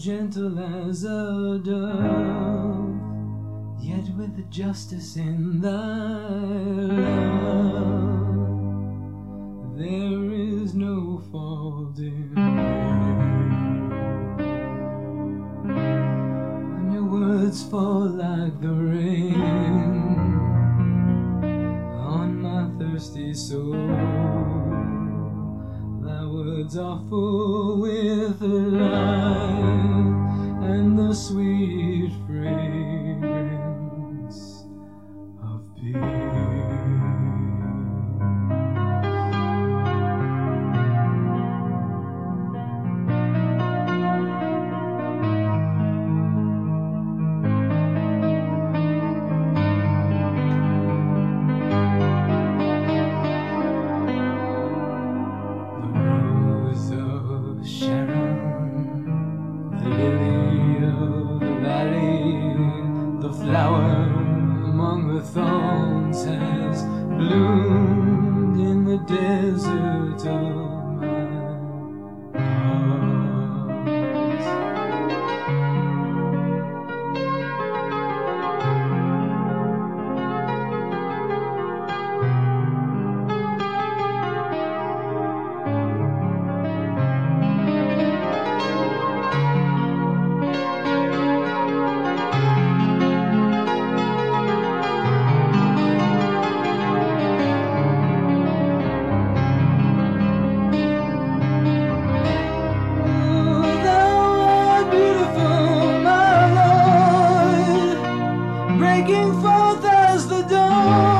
gentle as a dove, yet with justice in thy love, there is no fault in me. And your words fall like the rain on my thirsty soul. Thy words are full with life sweet fragrance among the thorns has bloomed in the desert of is the dawn.